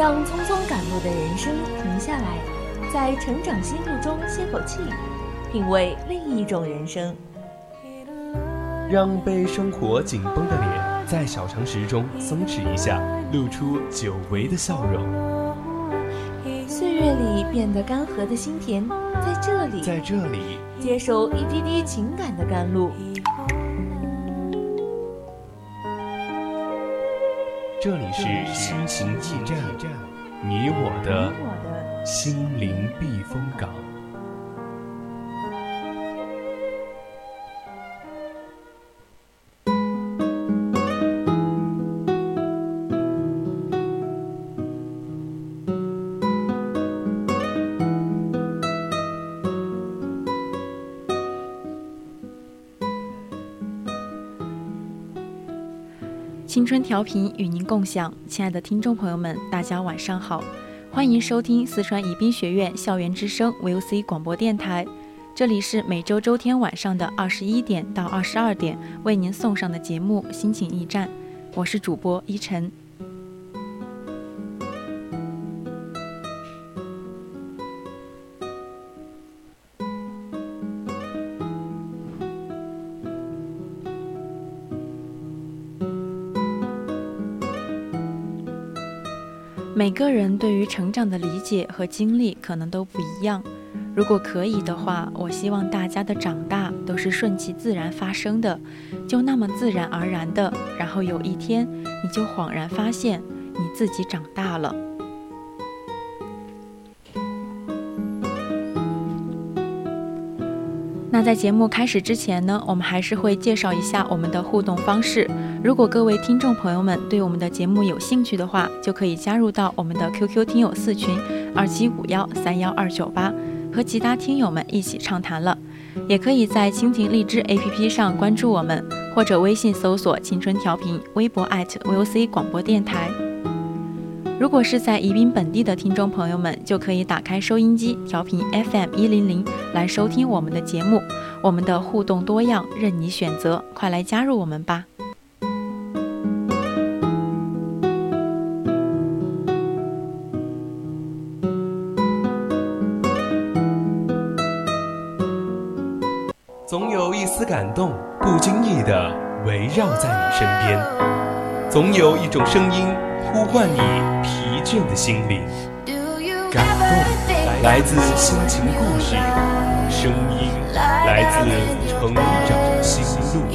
让匆匆赶路的人生停下来，在成长心路中歇口气，品味另一种人生。让被生活紧绷的脸在小常识中松弛一下，露出久违的笑容。岁月里变得干涸的心田，在这里，在这里接受一滴滴情感的甘露。这里是心情驿站，你我的心灵避风港。青春调频与您共享，亲爱的听众朋友们，大家晚上好，欢迎收听四川宜宾学院校园之声 VOC 广播电台，这里是每周周天晚上的二十一点到二十二点为您送上的节目《心情驿站》，我是主播依晨。每个人对于成长的理解和经历可能都不一样。如果可以的话，我希望大家的长大都是顺其自然发生的，就那么自然而然的。然后有一天，你就恍然发现你自己长大了。那在节目开始之前呢，我们还是会介绍一下我们的互动方式。如果各位听众朋友们对我们的节目有兴趣的话，就可以加入到我们的 QQ 听友四群二七五幺三幺二九八，和其他听友们一起畅谈了。也可以在蜻蜓荔枝 APP 上关注我们，或者微信搜索“青春调频”，微博 @VOC 广播电台。如果是在宜宾本地的听众朋友们，就可以打开收音机调频 FM 一零零来收听我们的节目。我们的互动多样，任你选择，快来加入我们吧！总有一丝感动，不经意的围绕在你身边；总有一种声音。呼唤你疲倦的心灵，感动来自心情故事，声音来自成长心路。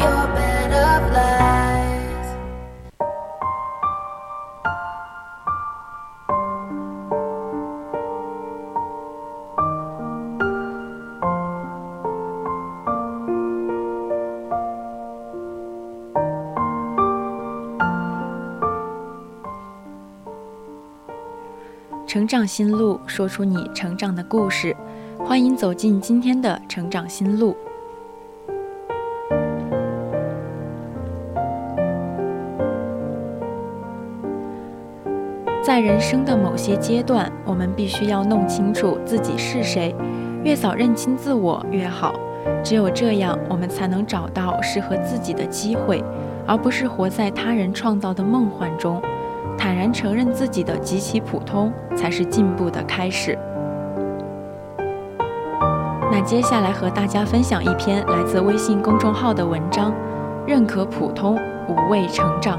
成长心路，说出你成长的故事。欢迎走进今天的成长心路。在人生的某些阶段，我们必须要弄清楚自己是谁，越早认清自我越好。只有这样，我们才能找到适合自己的机会，而不是活在他人创造的梦幻中。然承认自己的极其普通，才是进步的开始。那接下来和大家分享一篇来自微信公众号的文章：认可普通，无畏成长。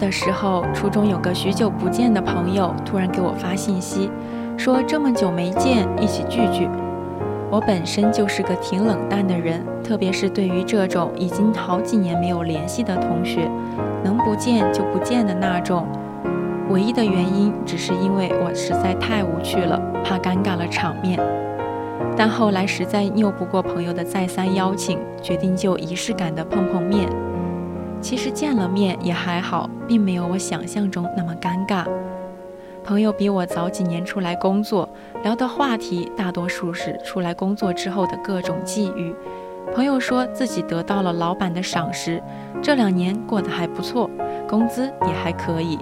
的时候，初中有个许久不见的朋友突然给我发信息，说这么久没见，一起聚聚。我本身就是个挺冷淡的人，特别是对于这种已经好几年没有联系的同学，能不见就不见的那种。唯一的原因只是因为我实在太无趣了，怕尴尬了场面。但后来实在拗不过朋友的再三邀请，决定就仪式感的碰碰面。其实见了面也还好，并没有我想象中那么尴尬。朋友比我早几年出来工作，聊的话题大多数是出来工作之后的各种际遇。朋友说自己得到了老板的赏识，这两年过得还不错，工资也还可以。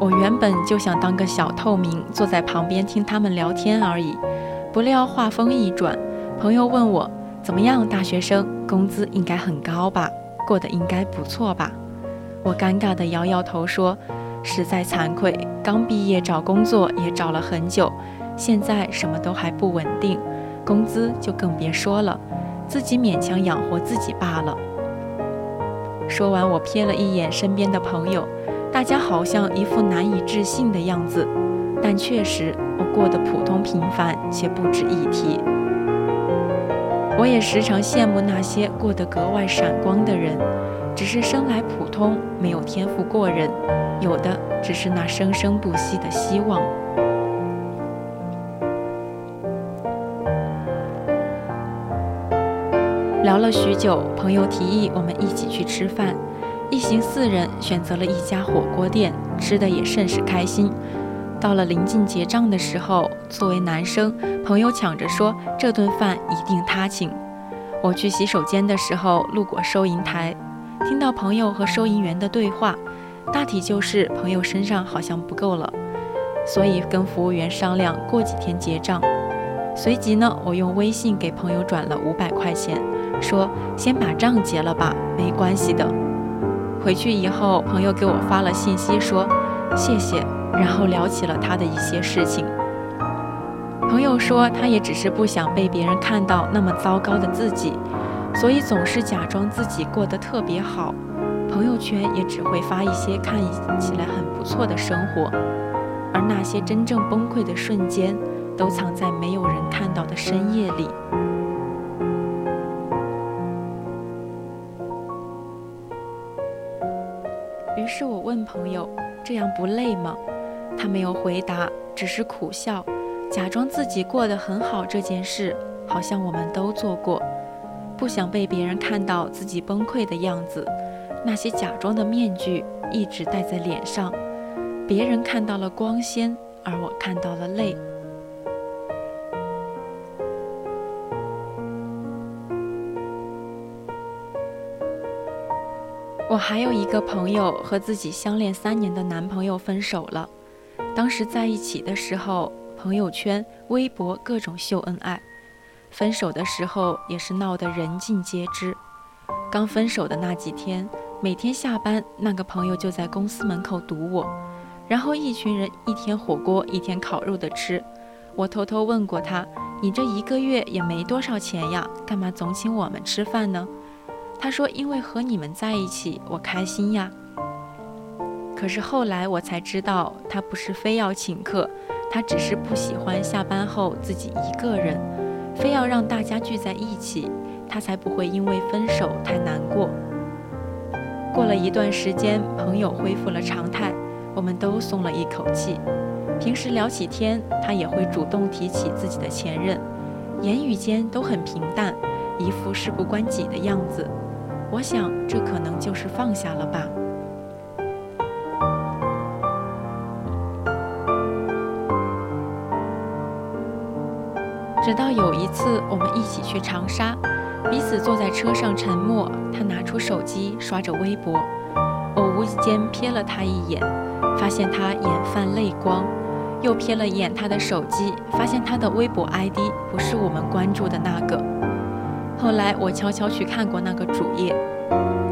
我原本就想当个小透明，坐在旁边听他们聊天而已。不料话锋一转，朋友问我怎么样？大学生工资应该很高吧？过得应该不错吧？我尴尬地摇摇头说：“实在惭愧，刚毕业找工作也找了很久，现在什么都还不稳定，工资就更别说了，自己勉强养活自己罢了。”说完，我瞥了一眼身边的朋友。大家好像一副难以置信的样子，但确实我过得普通平凡且不值一提。我也时常羡慕那些过得格外闪光的人，只是生来普通，没有天赋过人，有的只是那生生不息的希望。聊了许久，朋友提议我们一起去吃饭。一行四人选择了一家火锅店，吃的也甚是开心。到了临近结账的时候，作为男生，朋友抢着说这顿饭一定他请。我去洗手间的时候，路过收银台，听到朋友和收银员的对话，大体就是朋友身上好像不够了，所以跟服务员商量过几天结账。随即呢，我用微信给朋友转了五百块钱，说先把账结了吧，没关系的。回去以后，朋友给我发了信息说谢谢，然后聊起了他的一些事情。朋友说他也只是不想被别人看到那么糟糕的自己，所以总是假装自己过得特别好，朋友圈也只会发一些看起来很不错的生活，而那些真正崩溃的瞬间，都藏在没有人看到的深夜里。于是我问朋友：“这样不累吗？”他没有回答，只是苦笑，假装自己过得很好。这件事好像我们都做过，不想被别人看到自己崩溃的样子，那些假装的面具一直戴在脸上，别人看到了光鲜，而我看到了泪。我还有一个朋友和自己相恋三年的男朋友分手了。当时在一起的时候，朋友圈、微博各种秀恩爱；分手的时候也是闹得人尽皆知。刚分手的那几天，每天下班，那个朋友就在公司门口堵我，然后一群人一天火锅一天烤肉的吃。我偷偷问过他：“你这一个月也没多少钱呀，干嘛总请我们吃饭呢？”他说：“因为和你们在一起，我开心呀。”可是后来我才知道，他不是非要请客，他只是不喜欢下班后自己一个人，非要让大家聚在一起，他才不会因为分手太难过。过了一段时间，朋友恢复了常态，我们都松了一口气。平时聊起天，他也会主动提起自己的前任，言语间都很平淡，一副事不关己的样子。我想，这可能就是放下了吧。直到有一次，我们一起去长沙，彼此坐在车上沉默。他拿出手机刷着微博，我无意间瞥了他一眼，发现他眼泛泪光，又瞥了一眼他的手机，发现他的微博 ID 不是我们关注的那个。后来我悄悄去看过那个主页，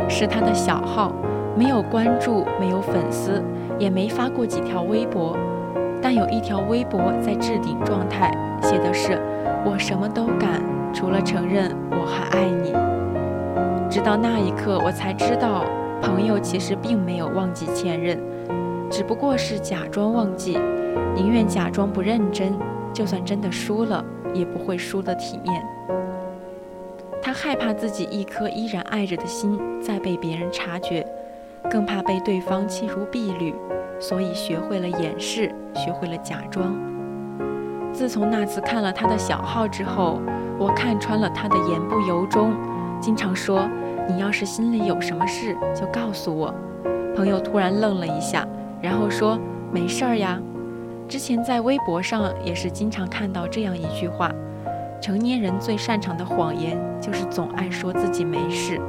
是他的小号，没有关注，没有粉丝，也没发过几条微博，但有一条微博在置顶状态，写的是“我什么都敢，除了承认我还爱你”。直到那一刻，我才知道，朋友其实并没有忘记前任，只不过是假装忘记，宁愿假装不认真，就算真的输了，也不会输得体面。他害怕自己一颗依然爱着的心再被别人察觉，更怕被对方弃如敝履，所以学会了掩饰，学会了假装。自从那次看了他的小号之后，我看穿了他的言不由衷，经常说：“你要是心里有什么事，就告诉我。”朋友突然愣了一下，然后说：“没事儿呀。”之前在微博上也是经常看到这样一句话。成年人最擅长的谎言，就是总爱说自己没事。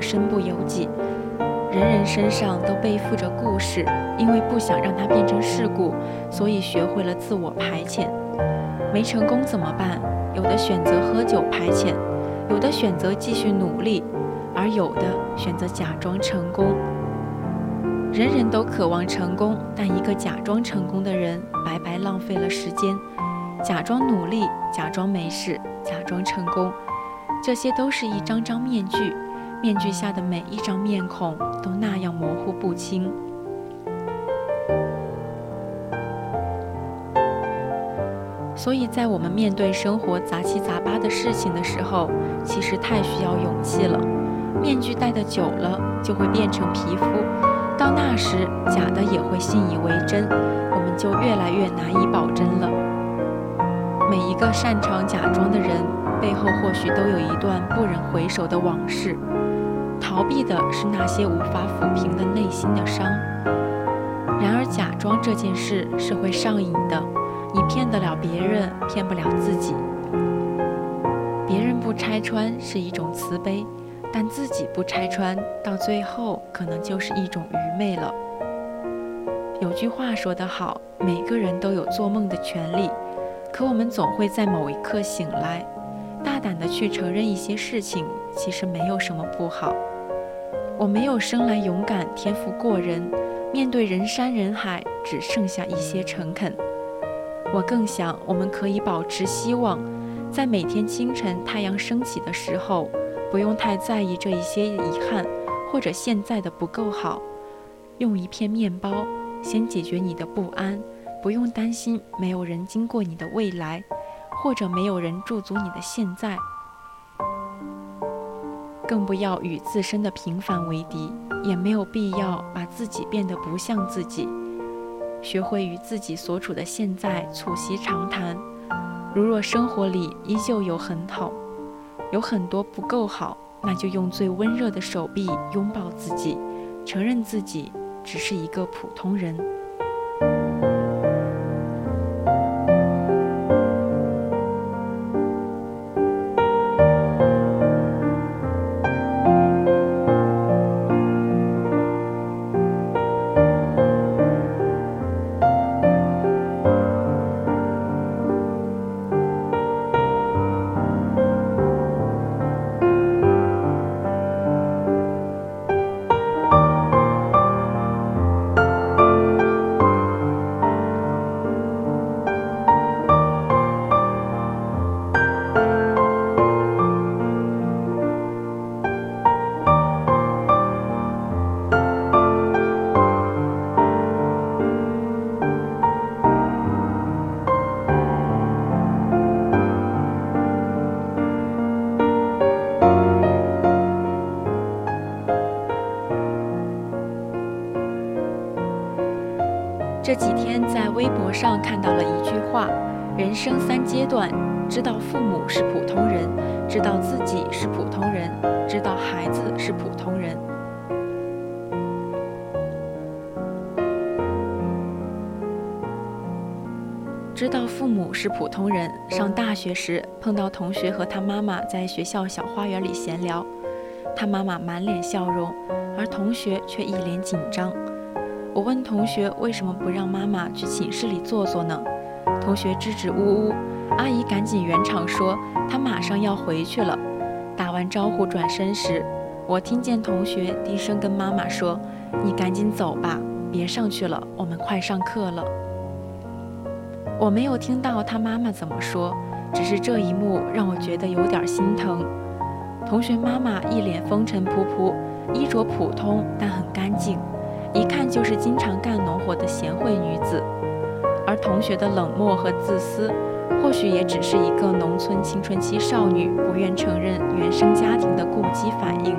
身不由己，人人身上都背负着故事。因为不想让它变成事故，所以学会了自我排遣。没成功怎么办？有的选择喝酒排遣，有的选择继续努力，而有的选择假装成功。人人都渴望成功，但一个假装成功的人，白白浪费了时间。假装努力，假装没事，假装成功，这些都是一张张面具，面具下的每一张面孔都那样模糊不清。所以在我们面对生活杂七杂八的事情的时候，其实太需要勇气了。面具戴的久了，就会变成皮肤。到那时，假的也会信以为真，我们就越来越难以保真了。每一个擅长假装的人，背后或许都有一段不忍回首的往事，逃避的是那些无法抚平的内心的伤。然而，假装这件事是会上瘾的，你骗得了别人，骗不了自己。别人不拆穿是一种慈悲。但自己不拆穿，到最后可能就是一种愚昧了。有句话说得好，每个人都有做梦的权利，可我们总会在某一刻醒来，大胆地去承认一些事情，其实没有什么不好。我没有生来勇敢，天赋过人，面对人山人海，只剩下一些诚恳。我更想，我们可以保持希望，在每天清晨太阳升起的时候。不用太在意这一些遗憾，或者现在的不够好。用一片面包先解决你的不安，不用担心没有人经过你的未来，或者没有人驻足你的现在。更不要与自身的平凡为敌，也没有必要把自己变得不像自己。学会与自己所处的现在促膝长谈。如若生活里依旧有很好。有很多不够好，那就用最温热的手臂拥抱自己，承认自己只是一个普通人。微博上看到了一句话：人生三阶段，知道父母是普通人，知道自己是普通人，知道孩子是普通人。知道父母是普通人。上大学时碰到同学和他妈妈在学校小花园里闲聊，他妈妈满脸笑容，而同学却一脸紧张。我问同学为什么不让妈妈去寝室里坐坐呢？同学支支吾吾，阿姨赶紧圆场说她马上要回去了。打完招呼转身时，我听见同学低声跟妈妈说：“你赶紧走吧，别上去了，我们快上课了。”我没有听到他妈妈怎么说，只是这一幕让我觉得有点心疼。同学妈妈一脸风尘仆仆，衣着普通但很干净。一看就是经常干农活的贤惠女子，而同学的冷漠和自私，或许也只是一个农村青春期少女不愿承认原生家庭的过激反应。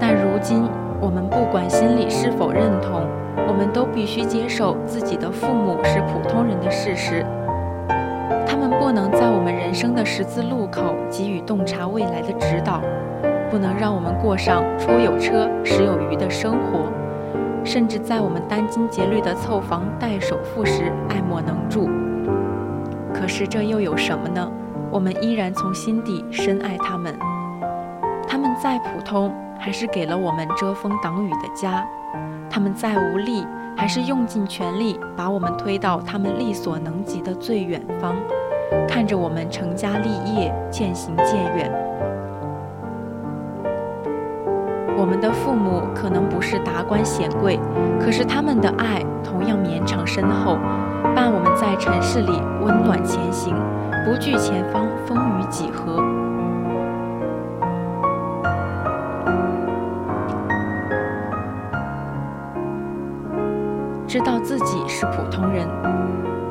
但如今，我们不管心里是否认同，我们都必须接受自己的父母是普通人的事实。他们不能在我们人生的十字路口给予洞察未来的指导。不能让我们过上出有车食有余的生活，甚至在我们殚精竭虑的凑房贷首付时爱莫能助。可是这又有什么呢？我们依然从心底深爱他们。他们再普通，还是给了我们遮风挡雨的家；他们再无力，还是用尽全力把我们推到他们力所能及的最远方，看着我们成家立业，渐行渐远。我们的父母可能不是达官显贵，可是他们的爱同样绵长深厚，伴我们在尘世里温暖前行，不惧前方风雨几何。知道自己是普通人。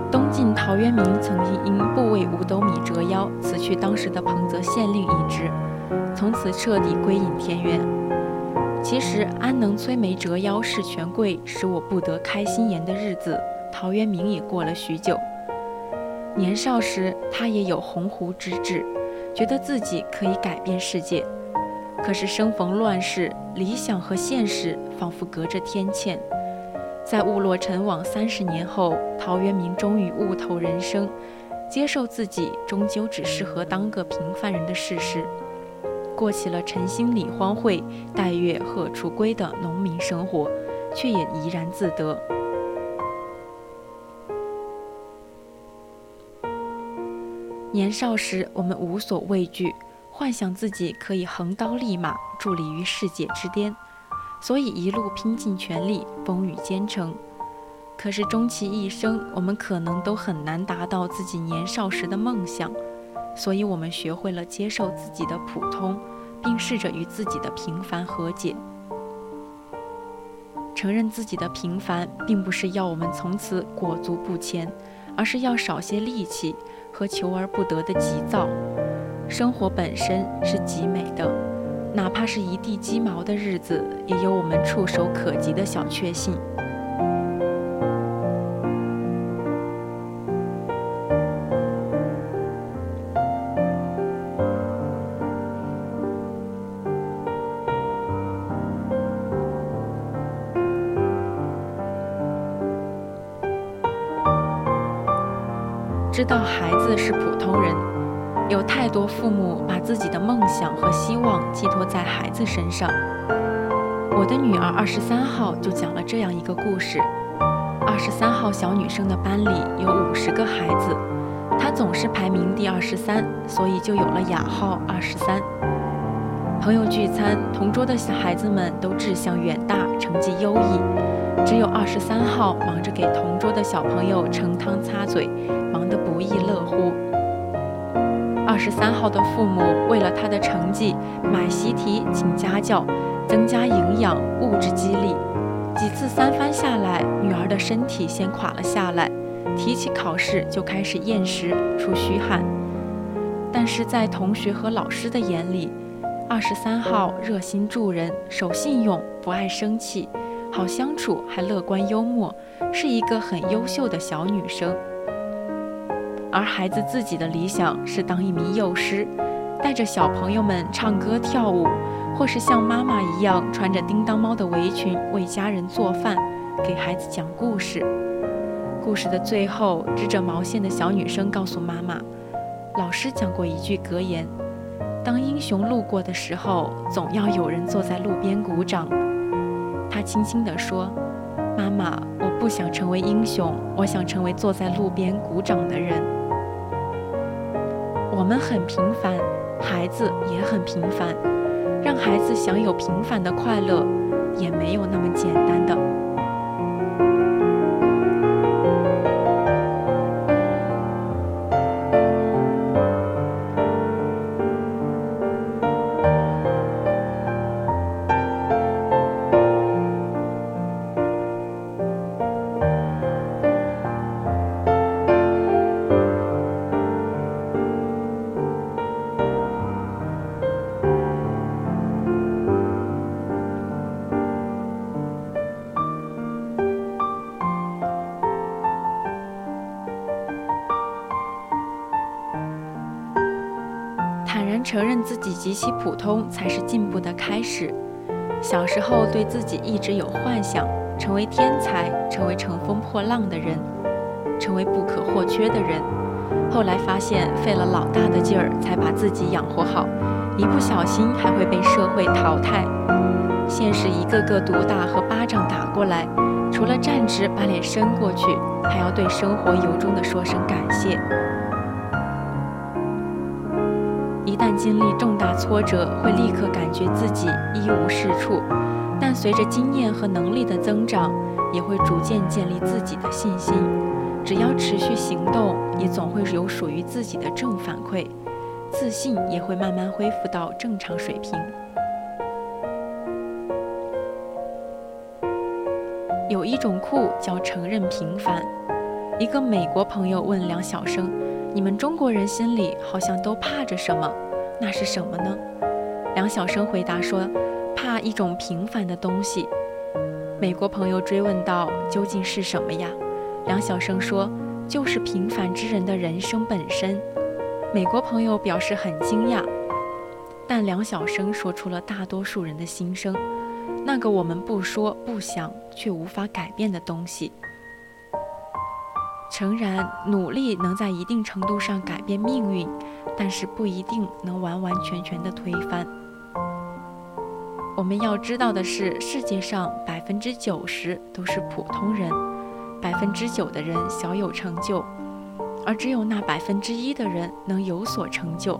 东晋陶渊明曾经因不为五斗米折腰，辞去当时的彭泽县令一职，从此彻底归隐田园。其实“安能摧眉折腰事权贵，使我不得开心颜”的日子，陶渊明也过了许久。年少时，他也有鸿鹄之志，觉得自己可以改变世界。可是生逢乱世，理想和现实仿佛隔着天堑。在误落尘网三十年后，陶渊明终于悟透人生，接受自己终究只适合当个平凡人的事实，过起了晨兴理荒秽，待月荷锄归的农民生活，却也怡然自得。年少时，我们无所畏惧，幻想自己可以横刀立马，伫立于世界之巅。所以一路拼尽全力，风雨兼程。可是终其一生，我们可能都很难达到自己年少时的梦想。所以我们学会了接受自己的普通，并试着与自己的平凡和解。承认自己的平凡，并不是要我们从此裹足不前，而是要少些戾气和求而不得的急躁。生活本身是极美的。哪怕是一地鸡毛的日子，也有我们触手可及的小确幸。知道孩子是普通人。有太多父母把自己的梦想和希望寄托在孩子身上。我的女儿二十三号就讲了这样一个故事：二十三号小女生的班里有五十个孩子，她总是排名第二十三，所以就有了雅号二十三。朋友聚餐，同桌的小孩子们都志向远大，成绩优异，只有二十三号忙着给同桌的小朋友盛汤擦嘴，忙得不亦乐乎。二十三号的父母为了他的成绩买习题、请家教，增加营养、物质激励。几次三番下来，女儿的身体先垮了下来，提起考试就开始厌食、出虚汗。但是在同学和老师的眼里，二十三号热心助人、守信用、不爱生气、好相处，还乐观幽默，是一个很优秀的小女生。而孩子自己的理想是当一名幼师，带着小朋友们唱歌跳舞，或是像妈妈一样穿着叮当猫的围裙为家人做饭，给孩子讲故事。故事的最后，织着毛线的小女生告诉妈妈，老师讲过一句格言：当英雄路过的时候，总要有人坐在路边鼓掌。他轻轻地说：“妈妈，我不想成为英雄，我想成为坐在路边鼓掌的人。”我们很平凡，孩子也很平凡，让孩子享有平凡的快乐，也没有那么简单的。承认自己极其普通，才是进步的开始。小时候对自己一直有幻想，成为天才，成为乘风破浪的人，成为不可或缺的人。后来发现费了老大的劲儿才把自己养活好，一不小心还会被社会淘汰。现实一个个毒打和巴掌打过来，除了站直把脸伸过去，还要对生活由衷地说声感谢。旦经历重大挫折，会立刻感觉自己一无是处，但随着经验和能力的增长，也会逐渐建立自己的信心。只要持续行动，也总会有属于自己的正反馈，自信也会慢慢恢复到正常水平。有一种酷叫承认平凡。一个美国朋友问梁晓声：“你们中国人心里好像都怕着什么？那是什么呢？”梁晓声回答说：“怕一种平凡的东西。”美国朋友追问道：“究竟是什么呀？”梁晓声说：“就是平凡之人的人生本身。”美国朋友表示很惊讶，但梁晓声说出了大多数人的心声，那个我们不说不想却无法改变的东西。诚然，努力能在一定程度上改变命运，但是不一定能完完全全的推翻。我们要知道的是，世界上百分之九十都是普通人。百分之九的人小有成就，而只有那百分之一的人能有所成就。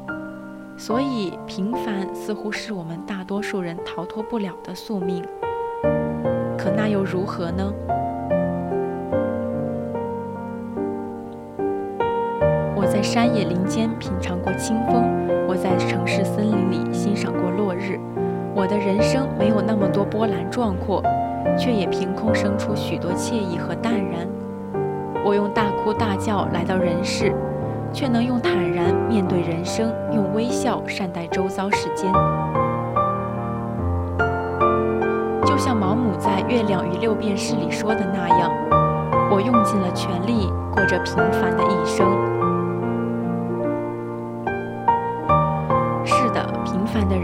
所以，平凡似乎是我们大多数人逃脱不了的宿命。可那又如何呢？在山野林间品尝过清风，我在城市森林里欣赏过落日。我的人生没有那么多波澜壮阔。却也凭空生出许多惬意和淡然。我用大哭大叫来到人世，却能用坦然面对人生，用微笑善待周遭世间。就像毛姆在《月亮与六便士》里说的那样，我用尽了全力，过着平凡的一生。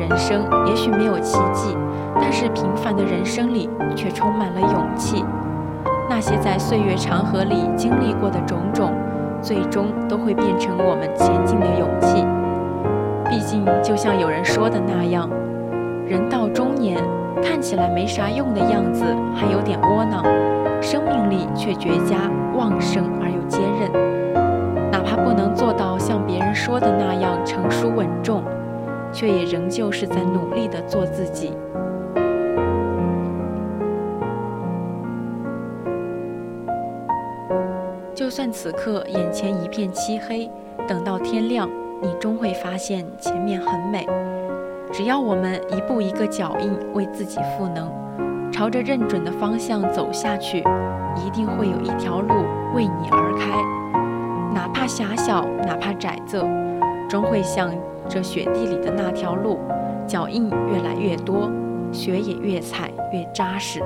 人生也许没有奇迹。但是平凡的人生里却充满了勇气，那些在岁月长河里经历过的种种，最终都会变成我们前进的勇气。毕竟，就像有人说的那样，人到中年，看起来没啥用的样子，还有点窝囊，生命力却绝佳、旺盛而又坚韧。哪怕不能做到像别人说的那样成熟稳重，却也仍旧是在努力地做自己。就算此刻眼前一片漆黑，等到天亮，你终会发现前面很美。只要我们一步一个脚印，为自己赋能，朝着认准的方向走下去，一定会有一条路为你而开。哪怕狭小，哪怕窄仄，终会像这雪地里的那条路，脚印越来越多，雪也越踩越扎实。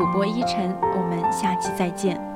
主播依晨，我们下期再见。